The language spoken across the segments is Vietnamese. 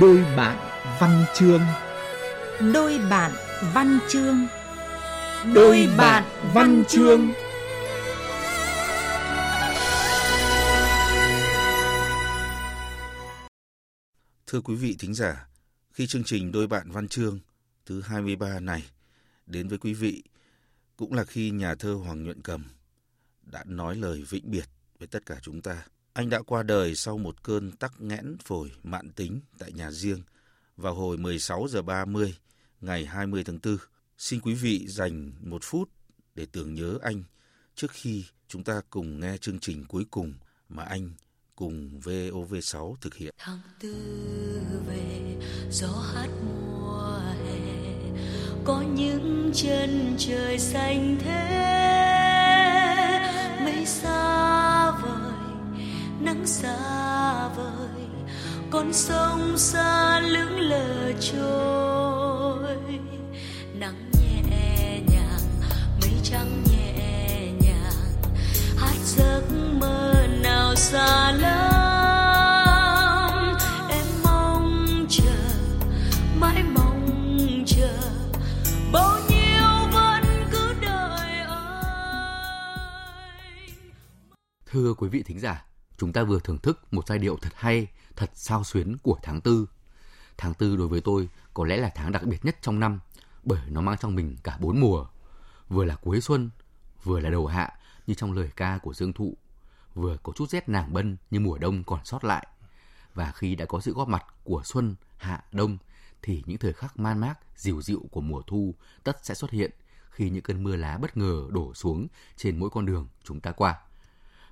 Đôi bạn văn chương. Đôi bạn văn chương. Đôi bạn văn chương. Thưa quý vị thính giả, khi chương trình Đôi bạn văn chương thứ 23 này đến với quý vị cũng là khi nhà thơ Hoàng Nhuận Cầm đã nói lời vĩnh biệt với tất cả chúng ta. Anh đã qua đời sau một cơn tắc nghẽn phổi mạn tính tại nhà riêng vào hồi 16 giờ 30 ngày 20 tháng 4. Xin quý vị dành một phút để tưởng nhớ anh trước khi chúng ta cùng nghe chương trình cuối cùng mà anh cùng VOV6 thực hiện. Tháng tư về, gió hát mùa hè, có những chân trời xanh thế mây sao nắng xa vời con sông xa lững lờ trôi. Nắng nhẹ nhàng mây trắng nhẹ nhàng hát giấc mơ nào xa lắm. Em mong chờ mãi mong chờ bao nhiêu Thưa quý vị thính giả, chúng ta vừa thưởng thức một giai điệu thật hay, thật sao xuyến của tháng tư. Tháng tư đối với tôi có lẽ là tháng đặc biệt nhất trong năm bởi nó mang trong mình cả bốn mùa. Vừa là cuối xuân, vừa là đầu hạ như trong lời ca của Dương Thụ, vừa có chút rét nàng bân như mùa đông còn sót lại. Và khi đã có sự góp mặt của xuân, hạ, đông thì những thời khắc man mác, dịu dịu của mùa thu tất sẽ xuất hiện khi những cơn mưa lá bất ngờ đổ xuống trên mỗi con đường chúng ta qua.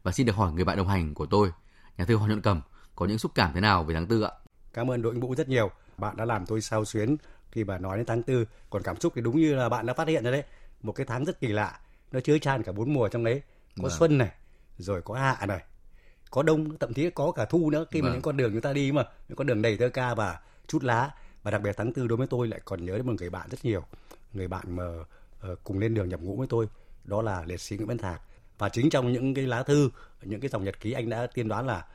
Và xin được hỏi người bạn đồng hành của tôi, nhà thơ Hoàng Nhuận Cầm, có những xúc cảm thế nào về tháng tư ạ? Cảm ơn đội ngũ rất nhiều. Bạn đã làm tôi sao xuyến khi bà nói đến tháng tư. Còn cảm xúc thì đúng như là bạn đã phát hiện ra đấy. Một cái tháng rất kỳ lạ. Nó chứa chan cả bốn mùa trong đấy. Có Vâng. xuân này, rồi có hạ này, có đông, thậm chí có cả thu nữa. Khi mà Vâng. những con đường chúng ta đi mà, những con đường đầy thơ ca và chút lá. Và đặc biệt tháng tư đối với tôi lại còn nhớ đến một người bạn rất nhiều. Người bạn mà ờ, cùng lên đường nhập ngũ với tôi. Đó là liệt sĩ Nguyễn Văn Thạc. Và chính trong những cái lá thư, những cái dòng nhật ký anh đã tiên đoán là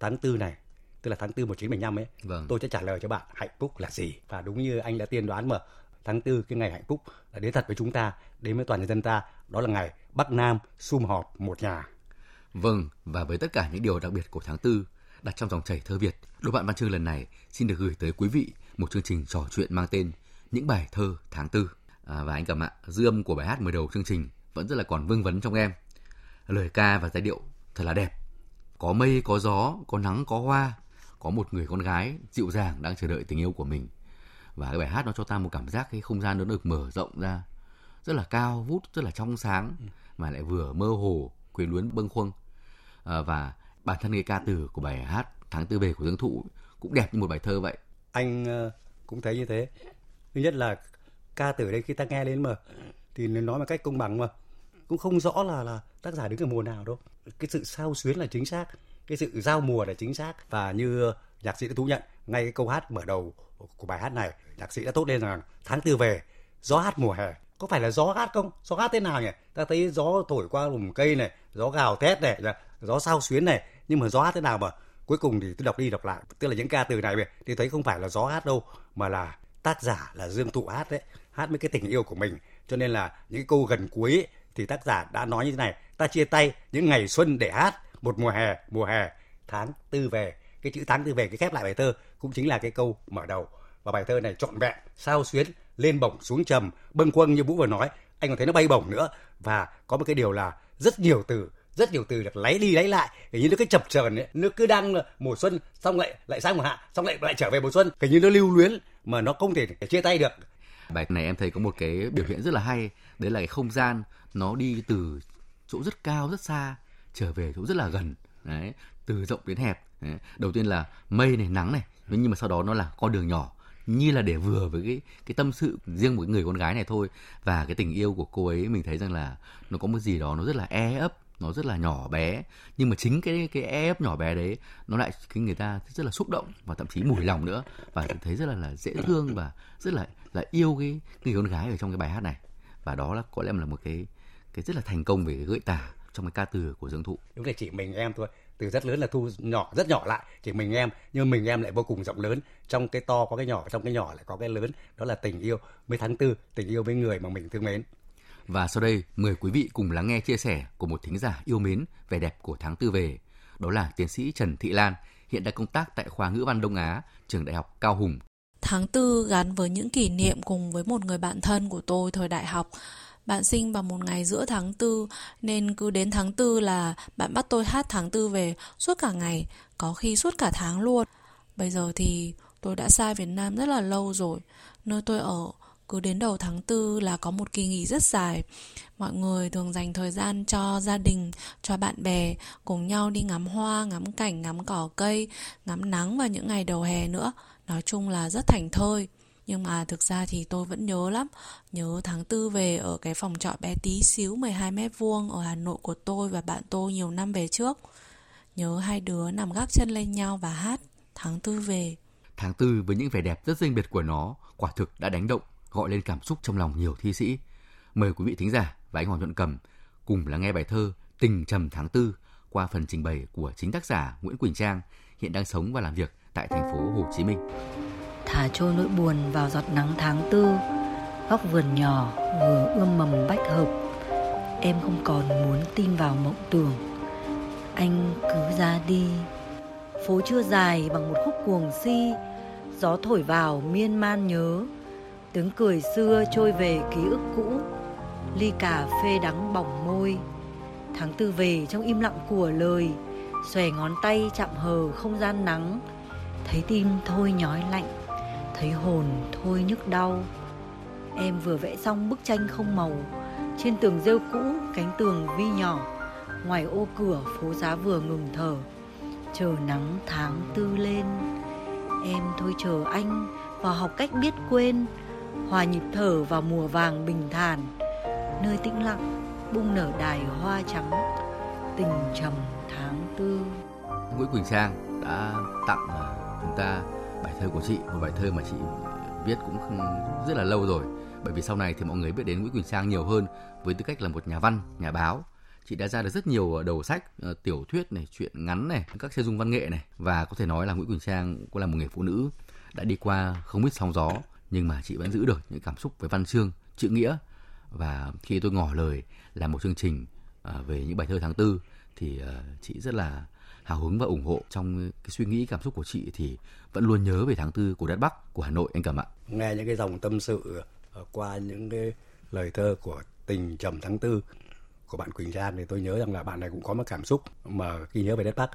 tháng tư này, tức là tháng tư 1975 ấy, Vâng. tôi sẽ trả lời cho bạn hạnh phúc là gì và đúng như anh đã tiên đoán mà tháng tư cái ngày hạnh phúc là đến thật với chúng ta đến với toàn nhân dân ta đó là ngày bắc nam sum họp một nhà Vâng, và với tất cả những điều đặc biệt của tháng tư đặt trong dòng chảy thơ Việt, đôi bạn văn chương lần này xin được gửi tới quý vị một chương trình trò chuyện mang tên Những bài thơ tháng tư. À, và anh Cầm ạ, dư âm của bài hát mở đầu chương trình vẫn rất là còn vương vấn trong em. Lời ca và giai điệu thật là đẹp. Có mây, có gió, có nắng, có hoa, có một người con gái dịu dàng đang chờ đợi tình yêu của mình. Và cái bài hát nó cho ta một cảm giác cái không gian nó được mở rộng ra. Rất là cao vút rất là trong sáng. Mà lại vừa mơ hồ quyến luyến bâng khuâng. À, và bản thân cái ca từ của bài hát tháng tư về của Dương Thụ cũng đẹp như một bài thơ vậy. Anh ờ, cũng thấy như thế. Thứ nhất là ca từ đây khi ta nghe lên mà thì nên nói một cách công bằng mà cũng không rõ là là tác giả đứng ở mùa nào đâu. Cái sự sao xuyến là chính xác cái sự giao mùa là chính xác. Và như nhạc sĩ đã thú nhận ngay cái câu hát mở đầu của bài hát này nhạc sĩ đã tốt lên rằng tháng tư về gió hát mùa hè. Có phải là gió hát không? Gió hát thế nào nhỉ? Ta thấy gió thổi qua lùm cây này gió gào thét này dạ, gió sao xuyến này. Nhưng mà gió hát thế nào mà? Cuối cùng thì tôi đọc đi đọc lại tức là những ca từ này thì thấy không phải là gió hát đâu mà là tác giả là dương tụ hát đấy. Hát với cái tình yêu của mình. Cho nên là những câu gần cuối ấy, thì tác giả đã nói như thế này, ta chia tay những ngày xuân để hát, một mùa hè mùa hè, tháng tư về. Cái chữ tháng tư về, cái khép lại bài thơ cũng chính là cái câu mở đầu. Và bài thơ này trọn vẹn, sao xuyến, lên bổng xuống trầm, bâng quâng như vũ vừa nói. Anh còn thấy nó bay bổng nữa. Và có một cái điều là rất nhiều từ, rất nhiều từ được lấy đi lấy lại. Hình như nó cứ chập chờn ấy, nó cứ đang mùa xuân, xong lại lại sang mùa hạ, xong lại lại trở về mùa xuân. Hình như nó lưu luyến mà nó không thể chia tay được bài này em thấy có một cái biểu hiện rất là hay, đấy là cái không gian nó đi từ chỗ rất cao, rất xa, trở về chỗ rất là gần. Đấy, từ rộng đến hẹp. Đấy. đầu tiên là mây này, nắng này nhưng mà sau đó nó là con đường nhỏ, như là để vừa với cái cái tâm sự riêng một người con gái này thôi. Và cái tình yêu của cô ấy, mình thấy rằng là nó có một gì đó nó rất là e ấp, nó rất là nhỏ bé. Nhưng mà chính cái cái e ấp nhỏ bé đấy, nó lại khiến người ta rất là xúc động và thậm chí mùi lòng nữa. Và thấy rất là là dễ thương và rất là là yêu cái người con gái ở trong cái bài hát này. Và đó là có lẽ là một cái cái rất là thành công về cái gợi tả trong cái ca từ của Dương Thụ. Đúng là chỉ mình em thôi. Từ rất lớn là thu nhỏ rất nhỏ lại. Chỉ mình em nhưng mình em lại vô cùng rộng lớn. Trong cái to có cái nhỏ trong cái nhỏ lại có cái lớn. Đó là tình yêu với tháng tư tình yêu với người mà mình thương mến. Và sau đây mời quý vị cùng lắng nghe chia sẻ của một thính giả yêu mến vẻ đẹp của tháng tư về. Đó là tiến sĩ Trần Thị Lan hiện đang công tác tại khoa ngữ văn Đông Á trường đại học Cao Hùng Tháng tư gắn với những kỷ niệm cùng với một người bạn thân của tôi thời đại học bạn sinh vào một ngày giữa tháng tư nên cứ đến tháng tư là bạn bắt tôi hát tháng tư về suốt cả ngày, có khi suốt cả tháng luôn. Bây giờ thì tôi đã xa Việt Nam rất là lâu rồi. Nơi tôi ở cứ đến đầu tháng tư là có một kỳ nghỉ rất dài. Mọi người thường dành thời gian cho gia đình, cho bạn bè, cùng nhau đi ngắm hoa, ngắm cảnh, ngắm cỏ cây, ngắm nắng vào những ngày đầu hè nữa. Nói chung là rất thành thơi. Nhưng mà thực ra thì tôi vẫn nhớ lắm. Nhớ tháng tư về ở cái phòng trọ bé tí xíu 12 mét vuông Ở Hà Nội của tôi và bạn tôi nhiều năm về trước. Nhớ hai đứa nằm gác chân lên nhau và hát Tháng tư về. Tháng tư với những vẻ đẹp rất riêng biệt của nó, Quả thực đã đánh động, Gọi lên cảm xúc trong lòng nhiều thi sĩ. Mời quý vị thính giả và anh Hoàng Nhuận Cầm Cùng lắng nghe bài thơ Tình trầm tháng tư Qua phần trình bày của chính tác giả Nguyễn Quỳnh Trang, Hiện đang sống và làm việc tại thành phố Hồ Chí Minh. Thả trôi nỗi buồn vào giọt nắng tháng tư, góc vườn nhỏ vừa ươm mầm bách hợp. Em không còn muốn tin vào mộng tưởng. Anh cứ ra đi. Phố chưa dài bằng một khúc cuồng si, gió thổi vào miên man nhớ. Tiếng cười xưa trôi về ký ức cũ, ly cà phê đắng bỏng môi. Tháng tư về trong im lặng của lời, xòe ngón tay chạm hờ không gian nắng thấy tim thôi nhói lạnh, thấy hồn thôi nhức đau. Em vừa vẽ xong bức tranh không màu, trên tường rêu cũ, cánh tường vi nhỏ, ngoài ô cửa phố giá vừa ngừng thở. Chờ nắng tháng tư lên, em thôi chờ anh và học cách biết quên. Hòa nhịp thở vào mùa vàng bình thản, nơi tĩnh lặng bung nở đài hoa trắng. Tình trầm tháng tư. Nguyễn Quỳnh Sang đã tặng à, chúng ta, bài thơ của chị, một bài thơ mà chị viết cũng rất là lâu rồi. Bởi vì sau này thì mọi người biết đến Nguyễn Quỳnh Trang nhiều hơn với tư cách là một nhà văn, nhà báo. Chị đã ra được rất nhiều ờ, đầu sách ờ, tiểu thuyết này, truyện ngắn này, các chân dung văn nghệ này. Và có thể nói là Nguyễn Quỳnh Trang cũng là một người phụ nữ đã đi qua không biết sóng gió, nhưng mà chị vẫn giữ được những cảm xúc với văn chương, chữ nghĩa. Và khi tôi ngỏ lời làm một chương trình ờ, về những bài thơ tháng tư thì chị rất là hào hứng và ủng hộ trong cái suy nghĩ cảm xúc của chị thì vẫn luôn nhớ về tháng tư của đất Bắc của Hà Nội anh Cẩm ạ. Nghe những cái dòng tâm sự ờ, qua những cái lời thơ của tình trầm tháng tư của bạn Quỳnh Trang thì tôi nhớ rằng là bạn này cũng có một cảm xúc mà khi nhớ về đất Bắc.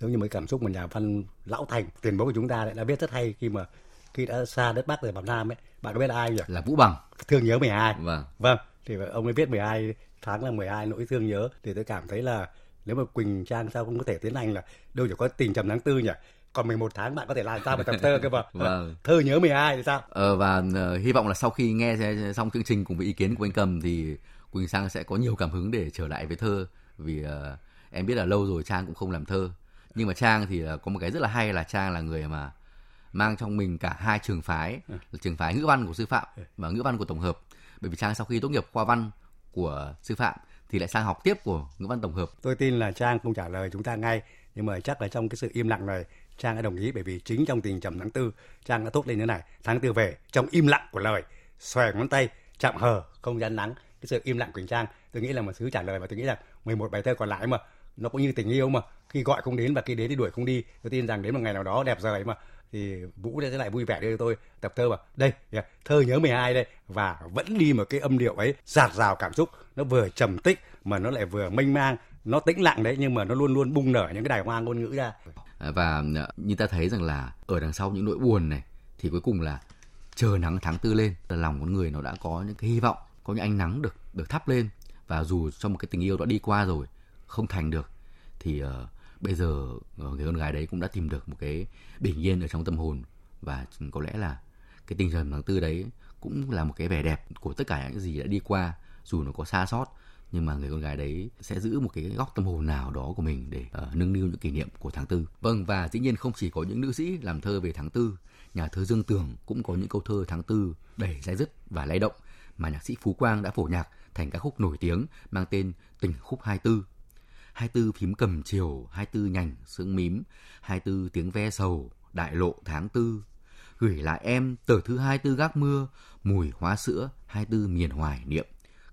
Giống như mấy cảm xúc mà nhà văn lão thành tiền bối của chúng ta đã viết rất hay khi mà khi đã xa đất Bắc rồi vào Nam ấy. Bạn có biết ai nhỉ? Là Vũ Bằng. Thương nhớ 12 vâng. Vâng thì ông ấy viết 12 tháng là 12 nỗi thương nhớ. Thì tôi cảm thấy là nếu mà Quỳnh Trang sao không có thể tiến hành là đâu chỉ có tình trầm tháng tư nhỉ? Còn 11 tháng bạn có thể làm sao một tập thơ cơ mà? Vâng. thơ nhớ 12 thì sao? Ờ, và uh, hy vọng là sau khi nghe xong chương trình cùng với ý kiến của anh Cầm thì Quỳnh Sang sẽ có nhiều cảm hứng để trở lại với thơ. Vì uh, em biết là lâu rồi Trang cũng không làm thơ. Nhưng mà Trang thì uh, có một cái rất là hay là Trang là người mà mang trong mình cả hai trường phái. Là trường phái ngữ văn của sư phạm và ngữ văn của tổng hợp. Bởi vì Trang sau khi tốt nghiệp khoa văn của sư phạm thì lại sang học tiếp của ngữ văn tổng hợp. Tôi tin là Trang không trả lời chúng ta ngay, nhưng mà chắc là trong cái sự im lặng này Trang đã đồng ý bởi vì chính trong tình trầm tháng tư Trang đã tốt lên như này tháng tư về trong im lặng của lời xòe ngón tay chạm hờ không gian nắng cái sự im lặng của Trang tôi nghĩ là một thứ trả lời và tôi nghĩ rằng 11 bài thơ còn lại mà nó cũng như tình yêu mà khi gọi không đến và khi đến thì đuổi không đi tôi tin rằng đến một ngày nào đó đẹp rời mà thì Vũ sẽ lại vui vẻ đưa cho tôi tập thơ mà đây thơ nhớ 12 đây. Và vẫn đi một cái âm điệu ấy giạt rào cảm xúc nó vừa trầm tích mà nó lại vừa mênh mang nó tĩnh lặng đấy nhưng mà nó luôn luôn bung nở những cái đài hoa ngôn ngữ ra. À, và à, như ta thấy rằng là ở đằng sau những nỗi buồn này thì cuối cùng là chờ nắng tháng tư lên là lòng con người nó đã có những cái hy vọng có những ánh nắng được được thắp lên. Và dù trong một cái tình yêu đã đi qua rồi không thành được thì uh, bây giờ ờ, người con gái đấy cũng đã tìm được một cái bình yên ở trong tâm hồn và có lẽ là cái tinh thần tháng tư đấy cũng là một cái vẻ đẹp của tất cả những gì đã đi qua dù nó có xa xót nhưng mà người con gái đấy sẽ giữ một cái góc tâm hồn nào đó của mình để uh, nâng niu những kỷ niệm của tháng tư. Vâng và dĩ nhiên không chỉ có những nữ sĩ làm thơ về tháng tư, nhà thơ Dương Tường cũng có những câu thơ tháng tư đầy dai dứt và lay động mà nhạc sĩ Phú Quang đã phổ nhạc thành các khúc nổi tiếng mang tên Tình khúc 24. 24 phím cầm chiều, 24 nhành sương mím, 24 tiếng ve sầu, đại lộ tháng tư. Gửi lại em tờ thứ 24 gác mưa, mùi hoa sữa, 24 miền hoài niệm.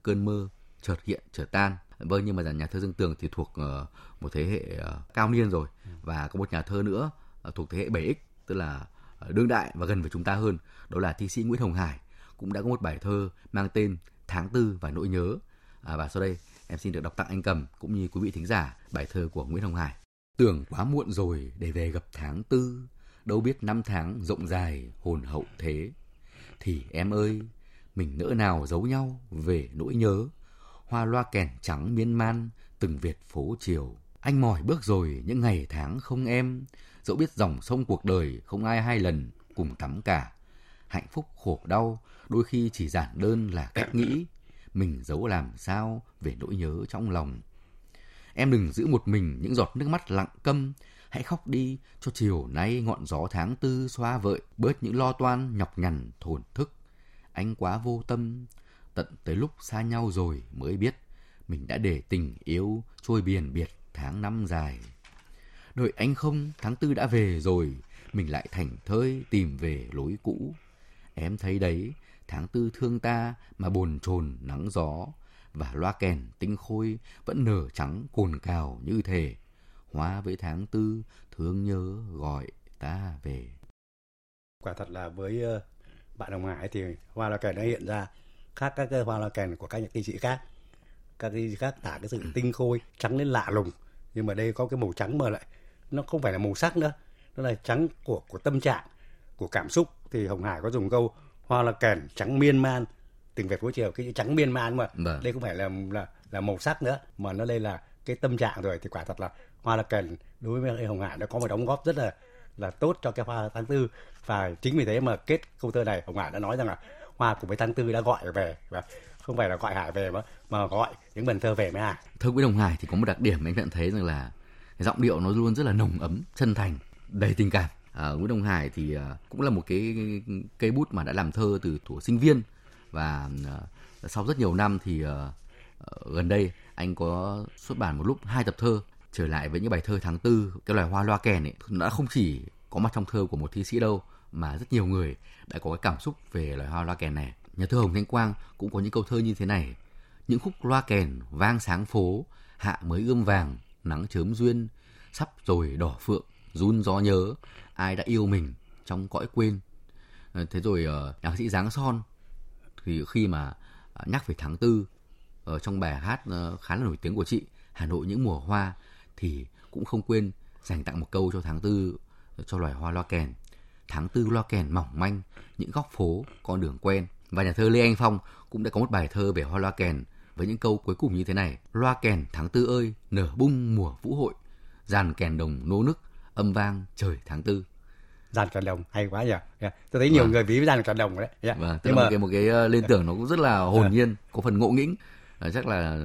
Cơn mơ chợt hiện chợt tan. Vâng nhưng mà nhà thơ Dương Tường thì thuộc ờ, một thế hệ ờ, cao niên rồi và có một nhà thơ nữa ờ, thuộc thế hệ 7X tức là đương đại và gần với chúng ta hơn, đó là thi sĩ Nguyễn Hồng Hải cũng đã có một bài thơ mang tên Tháng tư và nỗi nhớ. À, và sau đây em xin được đọc tặng anh Cầm cũng như quý vị thính giả bài thơ của Nguyễn Hồng Hải. Tưởng quá muộn rồi để về gặp tháng tư, đâu biết năm tháng rộng dài hồn hậu thế. Thì em ơi, mình nỡ nào giấu nhau về nỗi nhớ, hoa loa kèn trắng miên man từng Việt phố chiều. Anh mỏi bước rồi những ngày tháng không em, dẫu biết dòng sông cuộc đời không ai hai lần cùng tắm cả. Hạnh phúc khổ đau đôi khi chỉ giản đơn là cách nghĩ, mình giấu làm sao về nỗi nhớ trong lòng. Em đừng giữ một mình những giọt nước mắt lặng câm, hãy khóc đi cho chiều nay ngọn gió tháng tư xoa vợi bớt những lo toan nhọc nhằn thổn thức. Anh quá vô tâm, tận tới lúc xa nhau rồi mới biết mình đã để tình yêu trôi biển biệt tháng năm dài. Đợi anh không, tháng tư đã về rồi, mình lại thành thơi tìm về lối cũ. Em thấy đấy, tháng tư thương ta mà bồn chồn nắng gió, và loa kèn tinh khôi vẫn nở trắng cồn cào như thể hóa với tháng tư thương nhớ gọi ta về. Quả thật là với ờ, bạn Hồng Hải thì hoa loa kèn đã hiện ra khác các hoa loa kèn của các nhạc sĩ khác. Các sĩ khác tả cái sự tinh khôi, trắng lên lạ lùng. Nhưng mà đây có cái màu trắng mà lại nó không phải là màu sắc nữa, nó là trắng của của tâm trạng, của cảm xúc thì Hồng Hải có dùng câu hoa loa kèn trắng miên man. Từng về phố chiều cái trắng miên man mà vâng. đây không phải là là là màu sắc nữa mà nó đây là cái tâm trạng rồi thì quả thật là hoa là kèn đối với hồng hải nó có một đóng góp rất là là tốt cho cái hoa tháng tư. Và chính vì thế mà kết câu thơ này hồng hải đã nói rằng là hoa cùng với tháng tư đã gọi về và không phải là gọi hải về mà mà gọi những bài thơ về với hải thơ nguyễn hồng hải thì có một đặc điểm anh nhận thấy rằng là cái giọng điệu nó luôn rất là nồng ấm chân thành đầy tình cảm à, nguyễn Đông hải thì ờ, cũng là một cái cây bút mà đã làm thơ từ tuổi sinh viên và ờ, sau rất nhiều năm thì gần đây anh có xuất bản một lúc hai tập thơ trở lại với những bài thơ tháng tư cái loài hoa loa kèn ấy. Nó đã không chỉ có mặt trong thơ của một thi sĩ đâu mà rất nhiều người đã có cái cảm xúc về loài hoa loa kèn này. Nhà thơ hồng thanh quang cũng có những câu thơ như thế này. Những khúc loa kèn vang sáng phố hạ mới ươm vàng nắng chớm duyên sắp rồi đỏ phượng run gió nhớ ai đã yêu mình trong cõi quên ờ, thế rồi uh, nhạc sĩ giáng son thì khi mà à, nhắc về tháng tư ở trong bài hát khá là nổi tiếng của chị Hà Nội những mùa hoa thì cũng không quên dành tặng một câu cho tháng tư cho loài hoa loa kèn. Tháng tư loa kèn mỏng manh, những góc phố, con đường quen. Và nhà thơ Lê Anh Phong cũng đã có một bài thơ về hoa loa kèn với những câu cuối cùng như thế này. Loa kèn tháng tư ơi, nở bung mùa vũ hội, dàn kèn đồng nô nức, âm vang trời tháng tư dàn càn đồng hay quá nhỉ yeah. tôi thấy nhiều vâng. người ví với dàn càn đồng đấy yeah. vâng, tức nhưng mà một cái, một cái uh, liên tưởng nó cũng rất là hồn yeah. nhiên có phần ngộ nghĩnh uh, chắc là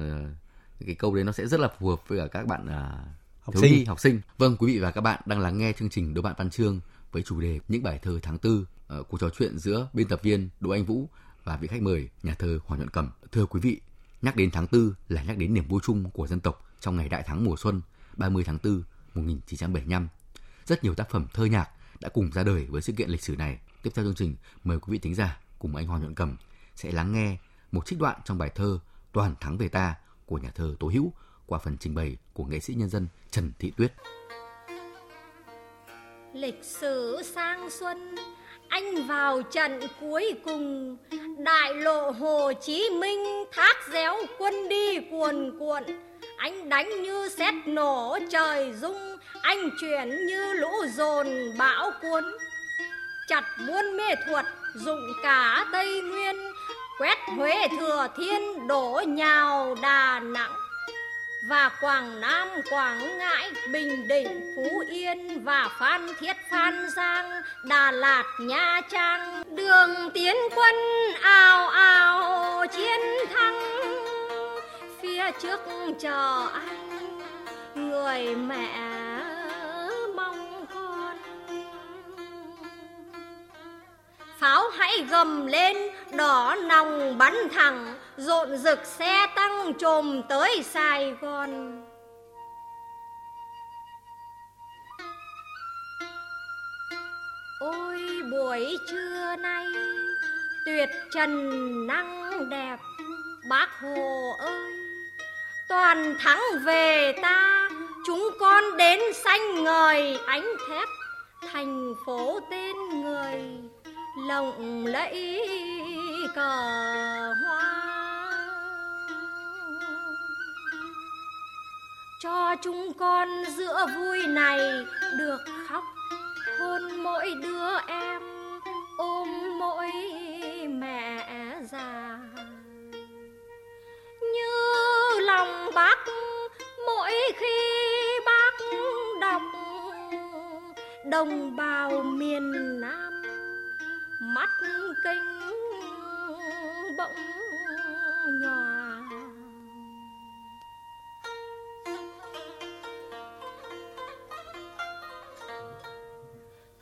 uh, cái câu đấy nó sẽ rất là phù hợp với cả các bạn uh, học sinh nhi, học sinh vâng quý vị và các bạn đang lắng nghe chương trình đôi bạn văn chương với chủ đề những bài thơ tháng tư uh, cuộc trò chuyện giữa biên tập viên đỗ anh vũ và vị khách mời nhà thơ hoàng nhuận cầm thưa quý vị nhắc đến tháng tư là nhắc đến niềm vui chung của dân tộc trong ngày đại thắng mùa xuân 30 tháng 4 1975 rất nhiều tác phẩm thơ nhạc đã cùng ra đời với sự kiện lịch sử này. Tiếp theo chương trình, mời quý vị thính giả cùng anh Hoàng Nhuận Cầm sẽ lắng nghe một trích đoạn trong bài thơ Toàn thắng về ta của nhà thơ Tố Hữu qua phần trình bày của nghệ sĩ nhân dân Trần Thị Tuyết. Lịch sử sang xuân, anh vào trận cuối cùng, đại lộ Hồ Chí Minh thác réo quân đi cuồn cuộn, anh đánh như sét nổ trời rung anh chuyển như lũ dồn bão cuốn, chặt buôn mê thuật dụng cả tây nguyên, quét huế, thừa thiên, đổ nhào đà nẵng. Và quảng nam, quảng ngãi, bình định, phú yên và phan thiết, phan giang, đà lạt, nha trang. Đường tiến quân ào ào chiến thắng, phía trước chờ anh, người mẹ pháo hãy gầm lên, đỏ nòng bắn thẳng, rộn rực xe tăng trồm tới sài gòn. Ôi, buổi trưa nay, tuyệt trần năng đẹp, bác hồ ơi, toàn thắng về ta, chúng con đến xanh ngời ánh thép, thành phố tên lộng lẫy cờ hoa. Cho chúng con giữa vui này được khóc hôn mỗi đứa em, ôm mỗi mẹ già. Như lòng bác, mỗi khi bác đọc, đồng bào miền Nam mắt kinh bỗng nhòa.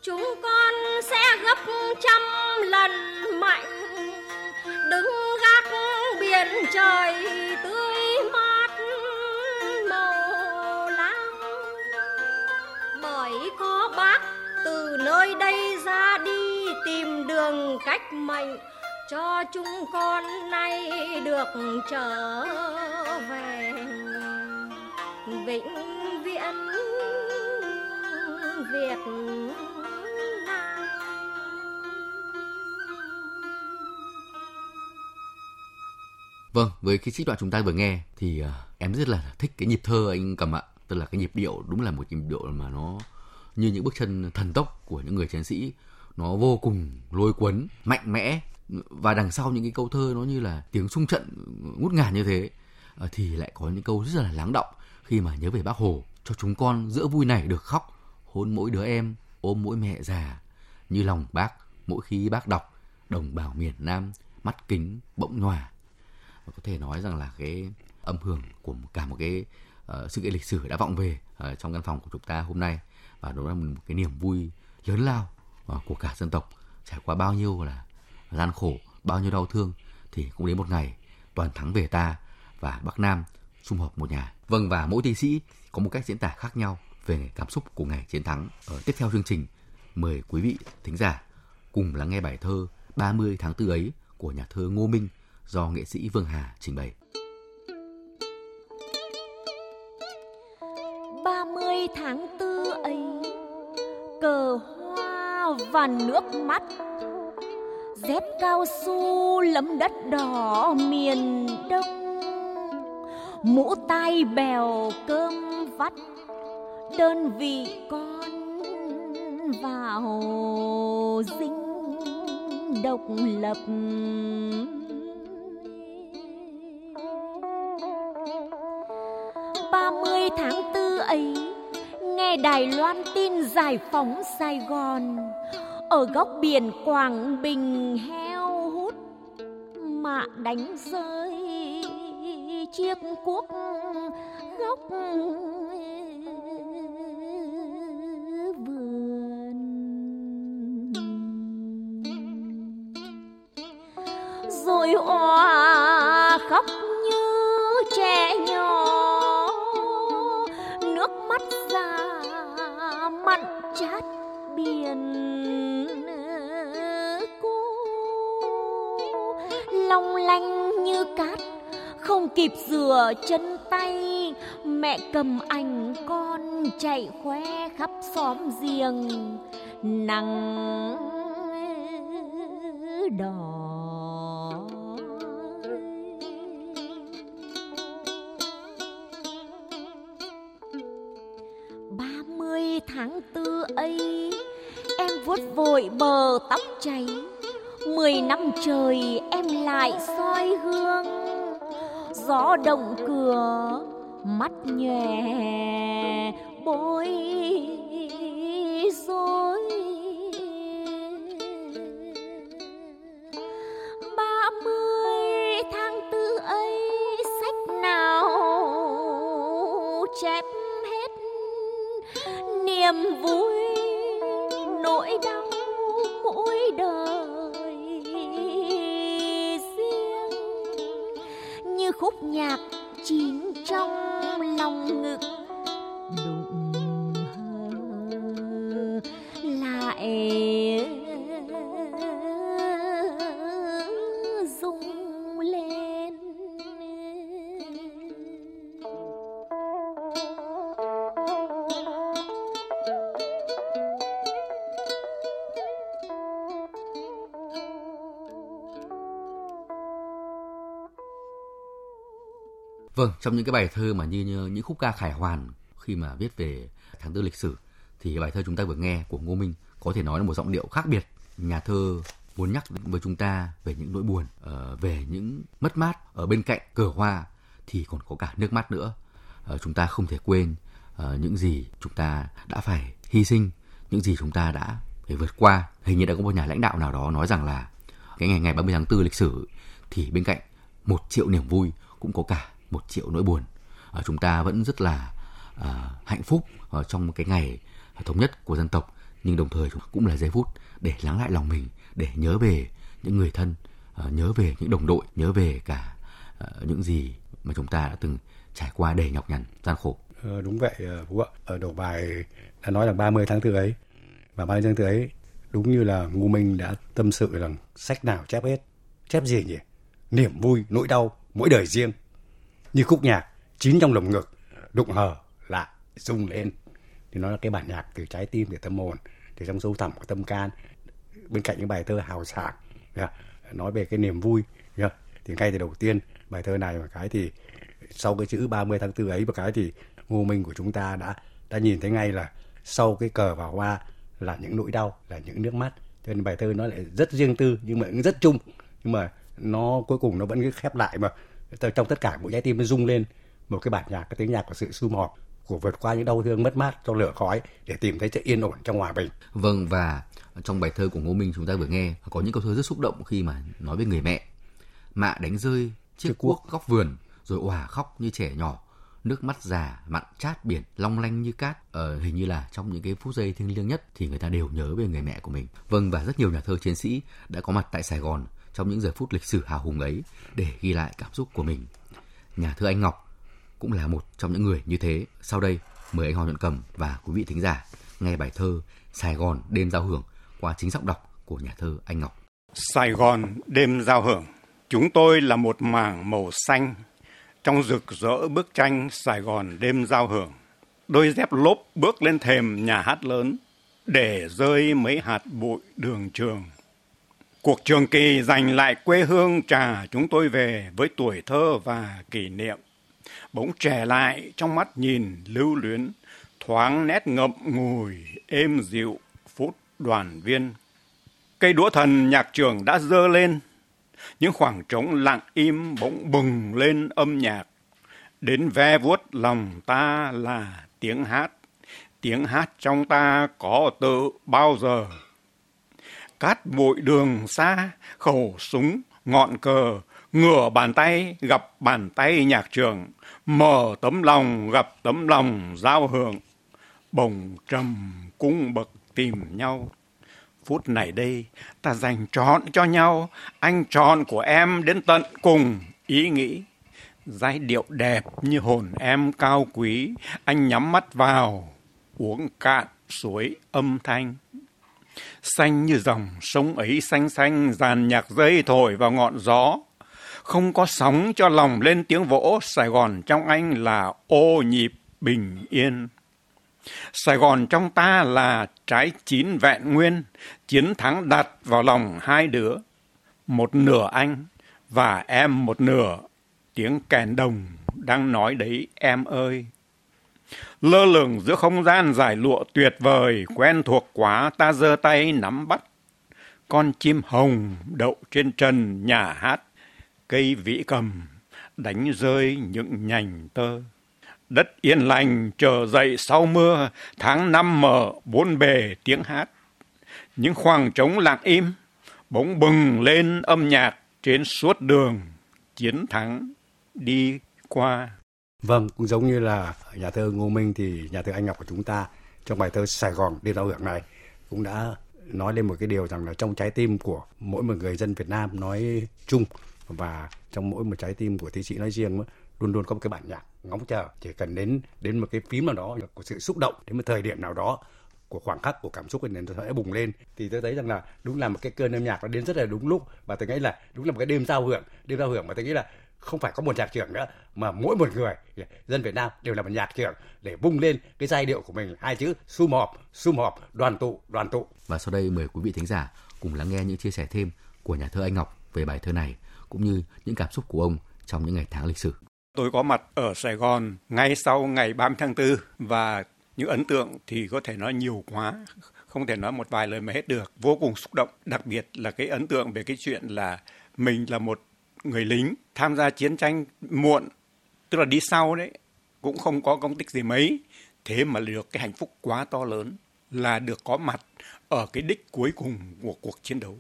Chúng con sẽ gấp trăm lần mạnh, đứng gác biển trời. Mệnh cho chúng con nay được trở về vĩnh viễn Việt Vâng, với cái trích đoạn chúng ta vừa nghe thì à, em rất là thích cái nhịp thơ anh cầm ạ. Tức là cái nhịp điệu đúng là một nhịp điệu mà nó như những bước chân thần tốc của những người chiến sĩ. Nó vô cùng lôi cuốn, mạnh mẽ. Và đằng sau những cái câu thơ nó như là tiếng sung trận ngút ngàn như thế ờ, thì lại có những câu rất là lắng động khi mà nhớ về bác Hồ. Cho chúng con giữa vui này được khóc hôn mỗi đứa em ôm mỗi mẹ già. Như lòng bác mỗi khi bác đọc đồng bào miền Nam mắt kính bỗng nhòa. Và có thể nói rằng là cái âm hưởng của cả một cái uh, sự kiện lịch sử đã vọng về uh, trong căn phòng của chúng ta hôm nay. Và đó là một cái niềm vui lớn lao Ờ, của cả dân tộc trải qua bao nhiêu là gian khổ bao nhiêu đau thương thì cũng đến một ngày toàn thắng về ta và Bắc Nam sum họp một nhà. Vâng và mỗi thi sĩ có một cách diễn tả khác nhau về cảm xúc của ngày chiến thắng. Ở tiếp theo chương trình, mời quý vị thính giả cùng lắng nghe bài thơ 30 tháng 4 ấy của nhà thơ Ngô Minh do nghệ sĩ Vương Hà trình bày. Và nước mắt. Dép cao su lấm đất đỏ miền đông. Mũ tai bèo cơm vắt, đơn vị con vào dinh độc lập. Ba mươi tháng tư ấy nghe đài loan tin giải phóng sài gòn. Ở góc biển quảng bình heo hút, mạ đánh rơi. Chiếc cuốc góc rồi òa khóc như trẻ nhỏ. Nước mắt già chát biển cô long lanh như cát, không kịp rửa chân tay. Mẹ cầm ảnh con chạy khoe khắp xóm giềng. Nắng trời em lại soi hương gió động cửa, mắt nhòe, bối rối. Ba mươi tháng tư ấy, sách nào chép hết? Niềm vui, nỗi đau mỗi đời. Khúc nhạc chín trong lòng ngực. Vâng, trong những cái bài thơ mà như, như những khúc ca khải hoàn khi mà viết về tháng tư lịch sử thì bài thơ chúng ta vừa nghe của Ngô Minh có thể nói là một giọng điệu khác biệt. Nhà thơ muốn nhắc với chúng ta về những nỗi buồn, ờ, về những mất mát ở bên cạnh cờ hoa thì còn có cả nước mắt nữa. Ờ, chúng ta không thể quên ờ, những gì chúng ta đã phải hy sinh, những gì chúng ta đã phải vượt qua. Hình như đã có một nhà lãnh đạo nào đó nói rằng là cái ngày ngày 30 tháng 4 lịch sử thì bên cạnh một triệu niềm vui cũng có cả một triệu nỗi buồn. à, chúng ta vẫn rất là à, hạnh phúc ở trong cái ngày thống nhất của dân tộc nhưng đồng thời cũng là giây phút để lắng lại lòng mình để nhớ về những người thân à, nhớ về những đồng đội nhớ về cả à, những gì mà chúng ta đã từng trải qua đầy nhọc nhằn gian khổ. Ờ, đúng vậy Phú ạ. Ở đầu bài đã nói là 30 tháng 4 ấy và 30 tháng 4 ấy đúng như là Ngô Minh đã tâm sự rằng sách nào chép hết chép gì nhỉ? Niềm vui nỗi đau mỗi đời riêng như khúc nhạc chín trong lồng ngực đụng hờ lại rung lên. Thì nó là cái bản nhạc từ trái tim từ tâm hồn từ trong sâu thẳm của tâm can. Bên cạnh những bài thơ hào sảng yeah, nói về cái niềm vui yeah, thì ngay từ đầu tiên bài thơ này một cái thì sau cái chữ 30 tháng 4 ấy một cái thì ngô minh của chúng ta đã đã nhìn thấy ngay là sau cái cờ và hoa là những nỗi đau là những nước mắt. Cho nên bài thơ nó lại rất riêng tư nhưng mà cũng rất chung. Nhưng mà nó cuối cùng nó vẫn khép lại mà trong tất cả mỗi trái tim nó rung lên một cái bản nhạc cái tiếng nhạc của sự sum họp của vượt qua những đau thương mất mát trong lửa khói để tìm thấy sự yên ổn trong hòa bình. Vâng và trong bài thơ của Ngô Minh chúng ta vừa nghe có những câu thơ rất xúc động khi mà nói với người mẹ. Mạ đánh rơi chiếc cuốc góc vườn rồi òa khóc như trẻ nhỏ nước mắt già mặn chát biển long lanh như cát ờ, hình như là trong những cái phút giây thiêng liêng nhất thì người ta đều nhớ về người mẹ của mình vâng và rất nhiều nhà thơ chiến sĩ đã có mặt tại sài gòn trong những giờ phút lịch sử hào hùng ấy để ghi lại cảm xúc của mình nhà thơ anh ngọc cũng là một trong những người như thế. Sau đây, mời anh Hoàng Nhuận Cầm và quý vị thính giả nghe bài thơ Sài Gòn đêm giao hưởng qua chính giọng đọc của nhà thơ Anh Ngọc. Sài Gòn đêm giao hưởng, chúng tôi là một mảng màu xanh trong rực rỡ bức tranh Sài Gòn đêm giao hưởng. Đôi dép lốp bước lên thềm nhà hát lớn để rơi mấy hạt bụi đường trường. Cuộc trường kỳ giành lại quê hương trà chúng tôi về với tuổi thơ và kỷ niệm. Bỗng trẻ lại trong mắt nhìn lưu luyến, thoáng nét ngậm ngùi, êm dịu, phút đoàn viên. Cây đũa thần nhạc trường đã dơ lên, những khoảng trống lặng im bỗng bừng lên âm nhạc. Đến ve vuốt lòng ta là tiếng hát tiếng hát trong ta có tự bao giờ? Cát bụi đường xa, khẩu súng, ngọn cờ, ngửa bàn tay, gặp bàn tay nhạc trường, mở tấm lòng, gặp tấm lòng giao hưởng. Bồng trầm cung bậc tìm nhau. Phút này đây, ta dành trọn cho nhau, anh trọn của em đến tận cùng ý nghĩ. Giai điệu đẹp như hồn em cao quý, anh nhắm mắt vào, uống cạn suối âm thanh xanh như dòng sông ấy xanh xanh dàn nhạc dây thổi vào ngọn gió không có sóng cho lòng lên tiếng vỗ, Sài Gòn trong anh là ô nhịp bình yên. Sài Gòn trong ta là trái chín vẹn nguyên, chiến thắng đặt vào lòng hai đứa. Một nửa anh và em một nửa, tiếng kèn đồng đang nói đấy em ơi. Lơ lửng giữa không gian giải lụa tuyệt vời, quen thuộc quá ta giơ tay nắm bắt. Con chim hồng đậu trên trần nhà hát cây vĩ cầm đánh rơi những nhành tơ. Đất yên lành trở dậy sau mưa tháng năm mở bốn bề tiếng hát. Những khoảng trống lặng im bỗng bừng lên âm nhạc trên suốt đường chiến thắng đi qua vâng cũng giống như là nhà thơ ngô minh thì nhà thơ anh ngọc của chúng ta trong bài thơ sài gòn đêm giao hưởng này cũng đã nói lên một cái điều rằng là trong trái tim của mỗi một người dân việt nam nói chung và trong mỗi một trái tim của thi sĩ nói riêng luôn luôn có một cái bản nhạc ngóng chờ. Chỉ cần đến đến một cái phím nào đó của sự xúc động, đến một thời điểm nào đó của khoảng khắc của cảm xúc nên sẽ bùng lên. Thì tôi thấy rằng là đúng là một cái cơn âm nhạc nó đến rất là đúng lúc. Và tôi nghĩ là đúng là một cái đêm giao hưởng, đêm giao hưởng mà tôi nghĩ là không phải có một nhạc trưởng nữa mà mỗi một người dân Việt Nam đều là một nhạc trưởng để bung lên cái giai điệu của mình hai chữ sum họp sum họp đoàn tụ đoàn tụ và sau đây mời quý vị thính giả cùng lắng nghe những chia sẻ thêm của nhà thơ Anh Ngọc về bài thơ này cũng như những cảm xúc của ông trong những ngày tháng lịch sử. Tôi có mặt ở Sài Gòn ngay sau ngày 30 tháng 4 và những ấn tượng thì có thể nói nhiều quá, không thể nói một vài lời mà hết được. Vô cùng xúc động, đặc biệt là cái ấn tượng về cái chuyện là mình là một người lính tham gia chiến tranh muộn, tức là đi sau đấy, cũng không có công tích gì mấy, thế mà được cái hạnh phúc quá to lớn là được có mặt ở cái đích cuối cùng của cuộc chiến đấu.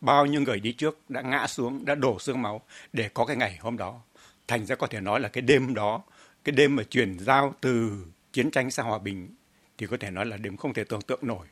Bao nhiêu người đi trước đã ngã xuống, đã đổ xương máu để có cái ngày hôm đó. Thành ra có thể nói là cái đêm đó, cái đêm mà chuyển giao từ chiến tranh sang hòa bình thì có thể nói là đêm không thể tưởng tượng nổi.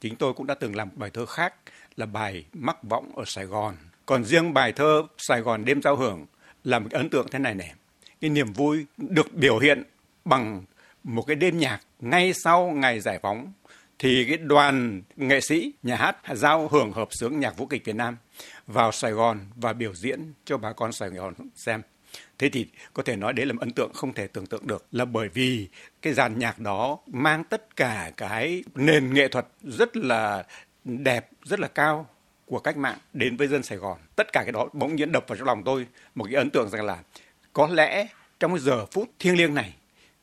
Chính tôi cũng đã từng làm bài thơ khác là bài Mắc vọng ở Sài Gòn. Còn riêng bài thơ Sài Gòn đêm giao hưởng là một ấn tượng thế này này. Cái niềm vui được biểu hiện bằng một cái đêm nhạc ngay sau ngày giải phóng thì cái đoàn nghệ sĩ nhà hát giao hưởng hợp sướng nhạc vũ kịch Việt Nam vào Sài Gòn và biểu diễn cho bà con Sài Gòn xem. Thế thì có thể nói đấy là một ấn tượng không thể tưởng tượng được là bởi vì cái dàn nhạc đó mang tất cả cái nền nghệ thuật rất là đẹp, rất là cao của cách mạng đến với dân Sài Gòn. Tất cả cái đó bỗng nhiên đập vào trong lòng tôi một cái ấn tượng rằng là có lẽ trong cái giờ phút thiêng liêng này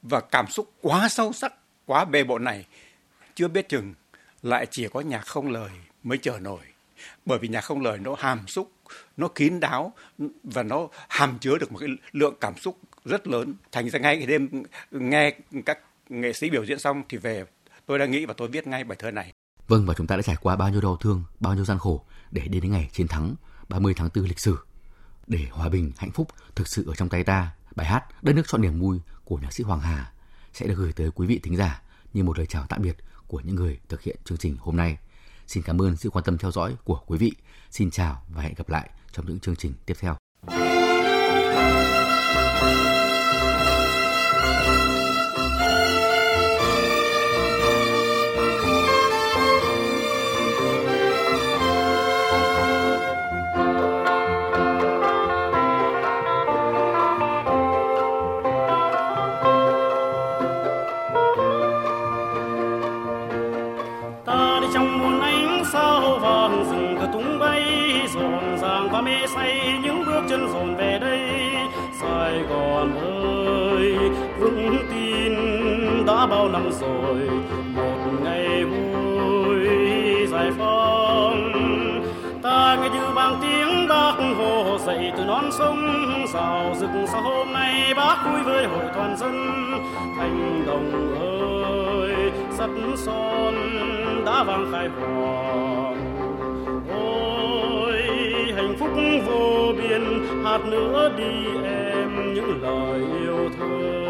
và cảm xúc quá sâu sắc, quá bề bộn này chưa biết chừng lại chỉ có nhạc không lời mới chờ nổi. Bởi vì nhạc không lời nó hàm xúc nó kín đáo và nó hàm chứa được một cái lượng cảm xúc rất lớn. Thành ra ngay cái đêm nghe các nghệ sĩ biểu diễn xong thì về tôi đã nghĩ và tôi viết ngay bài thơ này. Vâng và chúng ta đã trải qua bao nhiêu đau thương, bao nhiêu gian khổ để đến đến ngày chiến thắng 30 tháng 4 lịch sử. Để hòa bình, hạnh phúc thực sự ở trong tay ta, bài hát Đất nước chọn niềm vui của nhạc sĩ Hoàng Hà sẽ được gửi tới quý vị thính giả như một lời chào tạm biệt của những người thực hiện chương trình hôm nay. Xin cảm ơn sự quan tâm theo dõi của quý vị. Xin chào và hẹn gặp lại trong những chương trình tiếp theo. Dậy từ non sông, rào rực sau hôm nay bác vui với hội toàn dân. Thành đồng ơi, sắt son đã vang khai hoàng. Ôi, hạnh phúc vô biên hạt nữa đi em những lời yêu thương.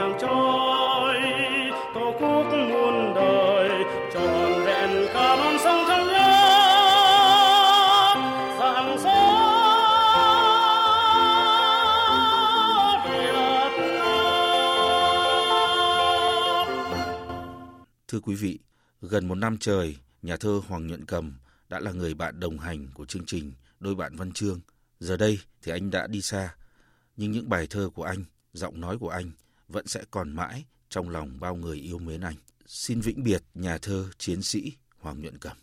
Sáng trói tổ quốc muôn đời tròn vẹn cả non sông thăng nhớ Thưa quý vị, gần một năm trời, nhà thơ Hoàng Nhuận Cầm đã là người bạn đồng hành của chương trình Đôi bạn văn chương. Giờ đây thì anh đã đi xa, nhưng những bài thơ của anh, giọng nói của anh vẫn sẽ còn mãi trong lòng bao người yêu mến anh. Xin vĩnh biệt, nhà thơ, chiến sĩ Hoàng Nhuận Cầm.